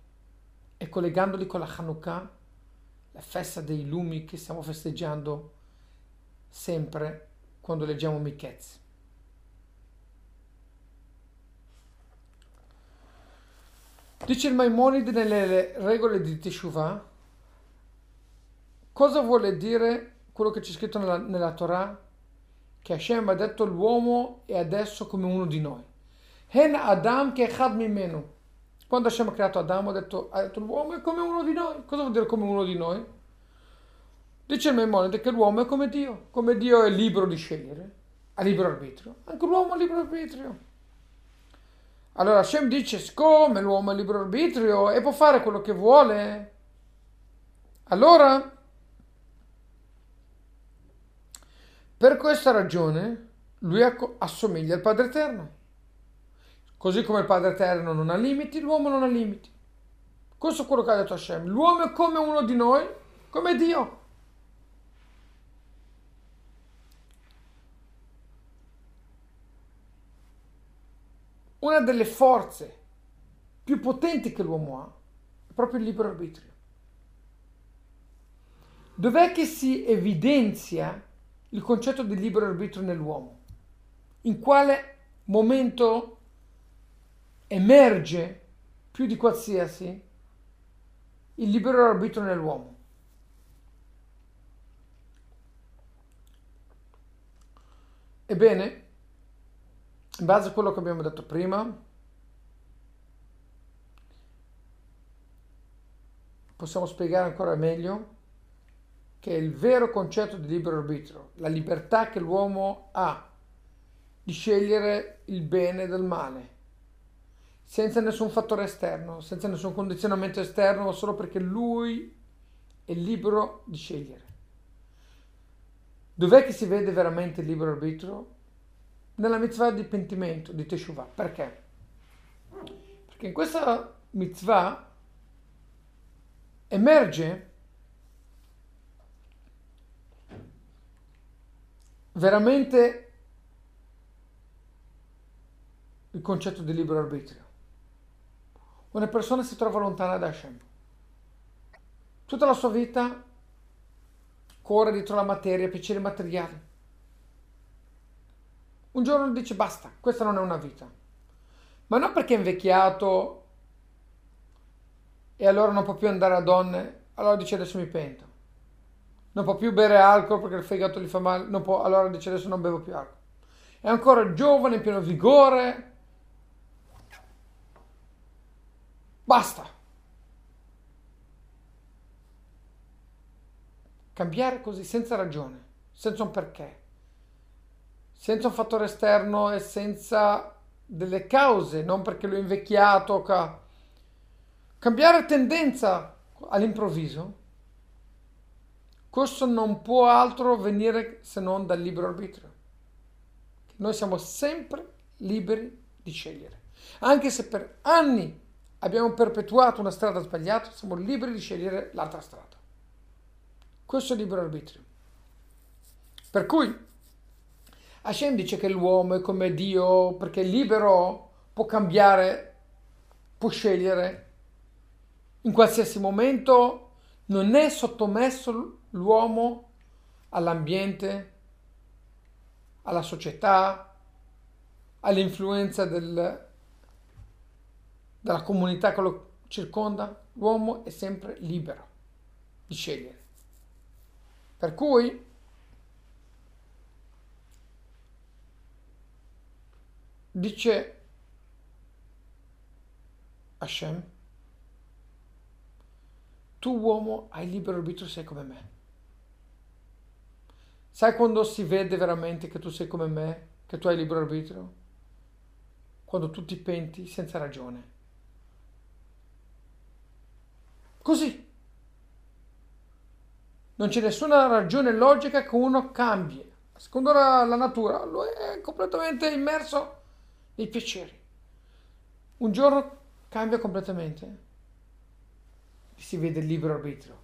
e collegandoli con la Hanukkah, la festa dei lumi che stiamo festeggiando sempre quando leggiamo Miketz. Dice il Maimonide nelle regole di Teshuvah Cosa vuole dire quello che c'è scritto nella, nella Torah? Che Hashem ha detto l'uomo è adesso come uno di noi. Hen Adam che Echad mimenu. Quando Hashem ha creato Adamo ha detto, ha detto l'uomo è come uno di noi. Cosa vuol dire come uno di noi? Dice il Maimonide che l'uomo è come Dio. Come Dio è libero di scegliere, ha libero arbitrio. Anche l'uomo ha libero arbitrio. Allora Hashem dice, siccome l'uomo ha libero arbitrio e può fare quello che vuole, allora Per questa ragione lui assomiglia al Padre Eterno. Così come il Padre Eterno non ha limiti, l'uomo non ha limiti. Questo è quello che ha detto Hashem. L'uomo è come uno di noi, come Dio. Una delle forze più potenti che l'uomo ha è proprio il libero arbitrio. Dov'è che si evidenzia il concetto di libero arbitrio nell'uomo? In quale momento emerge più di qualsiasi il libero arbitrio nell'uomo? Ebbene, in base a quello che abbiamo detto prima, possiamo spiegare ancora meglio che è il vero concetto di libero arbitrio, la libertà che l'uomo ha di scegliere il bene dal male, senza nessun fattore esterno, senza nessun condizionamento esterno, ma solo perché lui è libero di scegliere. Dov'è che si vede veramente il libero arbitrio? Nella mitzvah di pentimento, di Teshuvah. Perché? Perché in questa mitzvah emerge veramente il concetto di libero arbitrio. Una persona si trova lontana da Hashem. Tutta la sua vita corre dietro la materia, piaceri materiali. Un giorno dice basta, questa non è una vita. Ma non perché è invecchiato e allora non può più andare a donne, allora dice adesso mi pento non può più bere alcol perché il fegato gli fa male, può, allora dice adesso non bevo più alcol. È ancora giovane, in pieno vigore. Basta. Cambiare così senza ragione, senza un perché, senza un fattore esterno e senza delle cause, non perché l'ho invecchiato. Ca... Cambiare tendenza all'improvviso questo non può altro venire se non dal libero arbitrio. Noi siamo sempre liberi di scegliere. Anche se per anni abbiamo perpetuato una strada sbagliata, siamo liberi di scegliere l'altra strada. Questo è libero arbitrio. Per cui Hashem dice che l'uomo è come Dio perché è libero, può cambiare, può scegliere in qualsiasi momento, non è sottomesso l'uomo all'ambiente, alla società, all'influenza del, della comunità che lo circonda, l'uomo è sempre libero di scegliere. Per cui dice Hashem, tu uomo hai libero arbitrio, sei come me. Sai quando si vede veramente che tu sei come me, che tu hai libero arbitrio? Quando tu ti penti senza ragione. Così. Non c'è nessuna ragione logica che uno cambi. Secondo la, la natura, lui è completamente immerso nei piaceri. Un giorno cambia completamente. Si vede il libero arbitrio.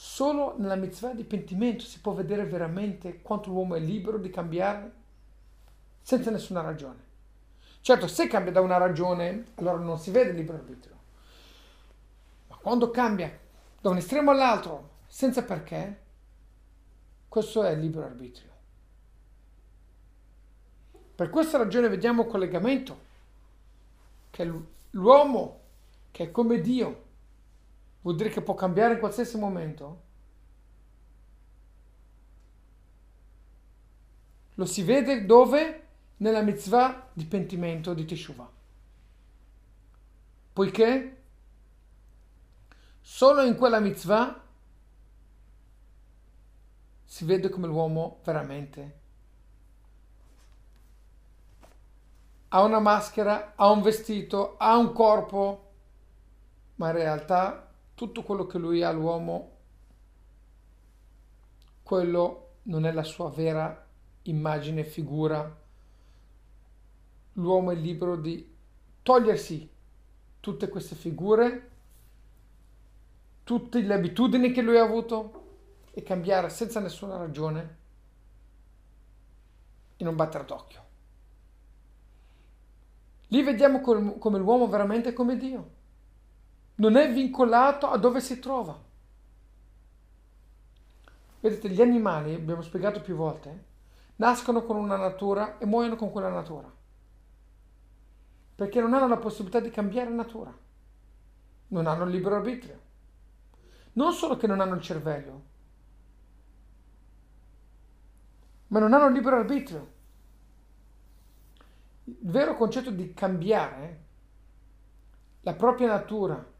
Solo nella mitzvah di pentimento si può vedere veramente quanto l'uomo è libero di cambiare senza nessuna ragione. Certo, se cambia da una ragione, allora non si vede il libero arbitrio. Ma quando cambia da un estremo all'altro, senza perché, questo è il libero arbitrio. Per questa ragione vediamo il collegamento che l'uomo che è come Dio vuol dire che può cambiare in qualsiasi momento. Lo si vede dove? Nella mitzvah di pentimento di Teshuvah. Poiché solo in quella mitzvah si vede come l'uomo veramente ha una maschera, ha un vestito, ha un corpo, ma in realtà tutto quello che lui ha, l'uomo, quello non è la sua vera immagine, figura. L'uomo è libero di togliersi tutte queste figure, tutte le abitudini che lui ha avuto e cambiare senza nessuna ragione in un batter d'occhio. Lì vediamo come l'uomo veramente è come Dio. Non è vincolato a dove si trova. Vedete, gli animali, abbiamo spiegato più volte, nascono con una natura e muoiono con quella natura. Perché non hanno la possibilità di cambiare natura. Non hanno il libero arbitrio. Non solo che non hanno il cervello, ma non hanno il libero arbitrio. Il vero concetto di cambiare la propria natura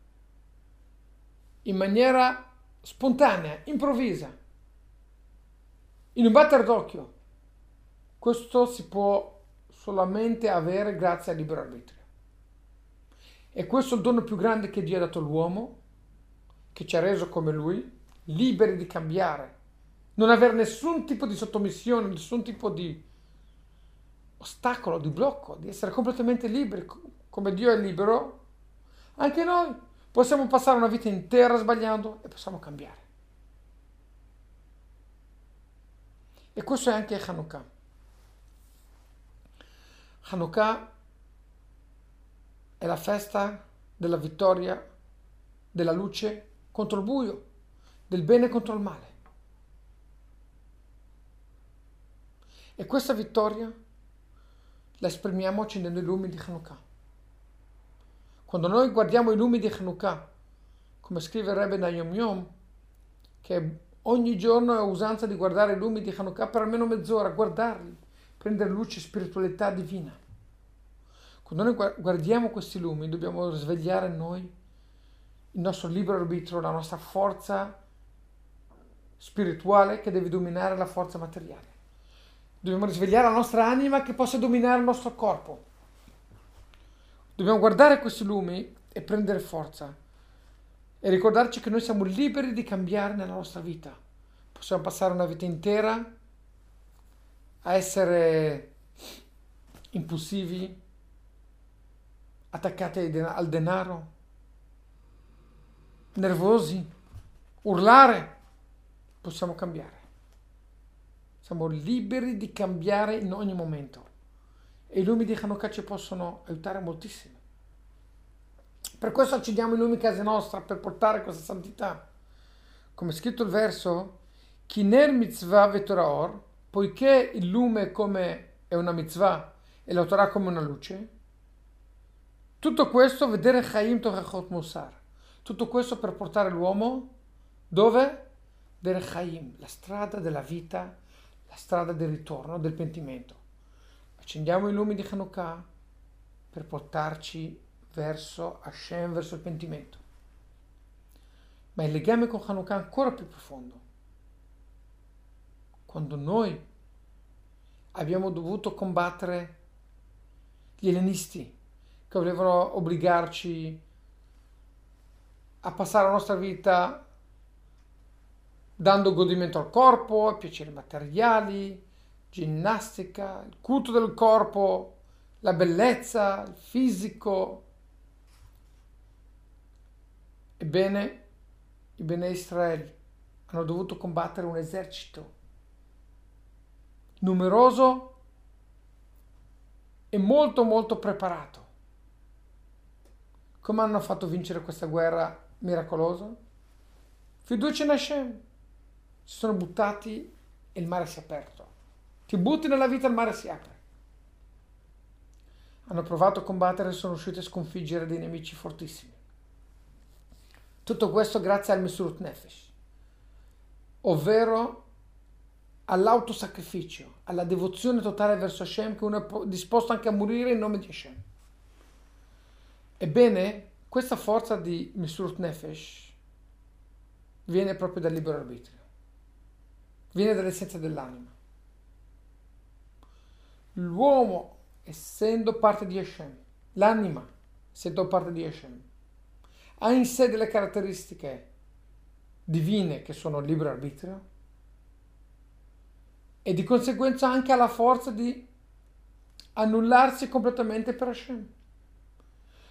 in maniera spontanea, improvvisa, in un batter d'occhio, questo si può solamente avere grazie al libero arbitrio. E questo è il dono più grande che Dio ha dato all'uomo, che ci ha reso come lui, liberi di cambiare, non avere nessun tipo di sottomissione, nessun tipo di ostacolo, di blocco, di essere completamente liberi, come Dio è libero, anche noi possiamo passare una vita intera sbagliando e possiamo cambiare. E questo è anche Hanukkah. Hanukkah è la festa della vittoria della luce contro il buio, del bene contro il male. E questa vittoria la esprimiamo accendendo i lumi di Hanukkah. Quando noi guardiamo i lumi di Hanukkah, come scrive il Rebbe da Yom che ogni giorno è usanza di guardare i lumi di Hanukkah per almeno mezz'ora, guardarli, prendere luce, spiritualità divina. Quando noi guardiamo questi lumi dobbiamo svegliare noi il nostro libero arbitrio, la nostra forza spirituale che deve dominare la forza materiale. Dobbiamo risvegliare la nostra anima che possa dominare il nostro corpo. Dobbiamo guardare questi lumi e prendere forza e ricordarci che noi siamo liberi di cambiare nella nostra vita. Possiamo passare una vita intera a essere impulsivi, attaccati al denaro, nervosi, urlare. Possiamo cambiare. Siamo liberi di cambiare in ogni momento. E i lumi di Hanukkah ci possono aiutare moltissimo. Per questo accendiamo i lumi a casa nostra, per portare questa santità. Come scritto il verso, Kiner mitzvah vetoraor, poiché il lume come è una mitzvah e la Torah come una luce, tutto questo vedere Chaim Torachot Musar. Tutto questo per portare l'uomo dove? Vedere Chaim, la strada della vita la strada del ritorno, del pentimento. Accendiamo i lumi di Hanukkah per portarci verso Hashem, verso il pentimento. Ma il legame con Hanukkah è ancora più profondo. Quando noi abbiamo dovuto combattere gli ellenisti che volevano obbligarci a passare la nostra vita dando godimento al corpo, piaceri materiali, ginnastica, il culto del corpo, la bellezza, il fisico. Ebbene, i Bene Israele hanno dovuto combattere un esercito numeroso e molto molto preparato. Come hanno fatto vincere questa guerra miracolosa? Fiducia in Hashem. Si sono buttati e il mare si è aperto. Ti butti nella vita il mare si apre. Hanno provato a combattere e sono riusciti a sconfiggere dei nemici fortissimi. Tutto questo grazie al Misurut Nefesh, ovvero all'autosacrificio, alla devozione totale verso Hashem, che uno è disposto anche a morire in nome di Hashem. Ebbene, questa forza di Misurut Nefesh viene proprio dal libero arbitrio, viene dall'essenza dell'anima. L'uomo, essendo parte di Hashem, l'anima, essendo parte di Hashem, ha in sé delle caratteristiche divine che sono il libero arbitrio e di conseguenza anche ha la forza di annullarsi completamente per Hashem.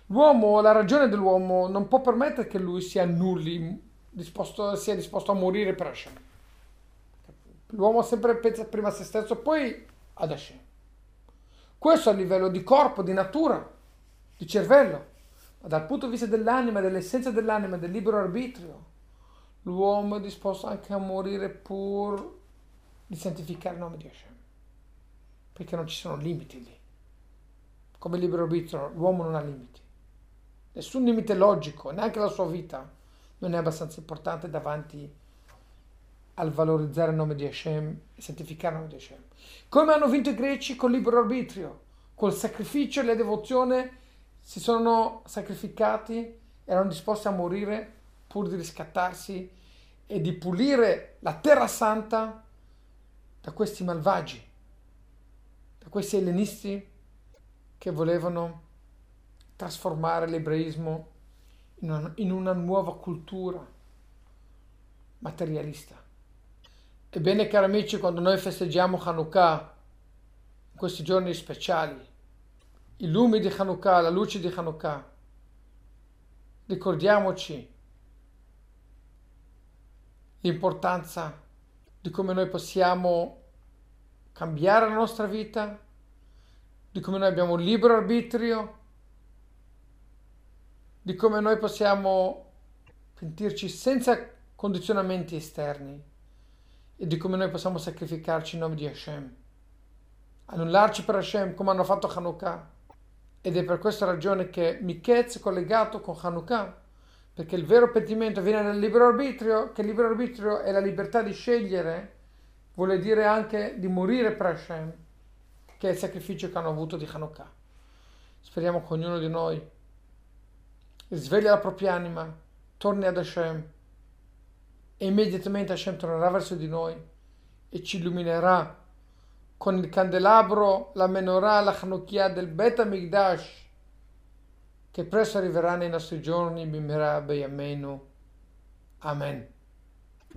L'uomo, la ragione dell'uomo non può permettere che lui si annulli, disposto, sia disposto a morire per Hashem. L'uomo sempre pensa prima a se stesso, poi ad Hashem. Questo a livello di corpo, di natura, di cervello dal punto di vista dell'anima, dell'essenza dell'anima, del libero arbitrio, l'uomo è disposto anche a morire pur di santificare il nome di Hashem, perché non ci sono limiti lì. Come libero arbitrio, l'uomo non ha limiti. Nessun limite logico, neanche la sua vita non è abbastanza importante davanti al valorizzare il nome di Hashem e santificare il nome di Hashem. Come hanno vinto i greci col libero arbitrio, col sacrificio e la devozione si sono sacrificati, erano disposti a morire pur di riscattarsi e di pulire la terra santa da questi malvagi, da questi ellenisti che volevano trasformare l'ebraismo in una, in una nuova cultura materialista. Ebbene, cari amici, quando noi festeggiamo Hanukkah, questi giorni speciali, i lumi di Hanukkah, la luce di Hanukkah. Ricordiamoci l'importanza di come noi possiamo cambiare la nostra vita, di come noi abbiamo libero arbitrio, di come noi possiamo sentirci senza condizionamenti esterni e di come noi possiamo sacrificarci in nome di Hashem, annullarci per Hashem come hanno fatto Hanukkah ed è per questa ragione che Miketz è collegato con Hanukkah, perché il vero pentimento viene dal libero arbitrio, che il libero arbitrio è la libertà di scegliere, vuole dire anche di morire per Hashem, che è il sacrificio che hanno avuto di Hanukkah. Speriamo che ognuno di noi sveglia la propria anima, torni ad Hashem e immediatamente tornerà verso di noi e ci illuminerà con il candelabro, la menorah, la Hanukkah del Bet Amigdash, che presto arriverà nei nostri giorni, Bimera Beyamenu. Amen.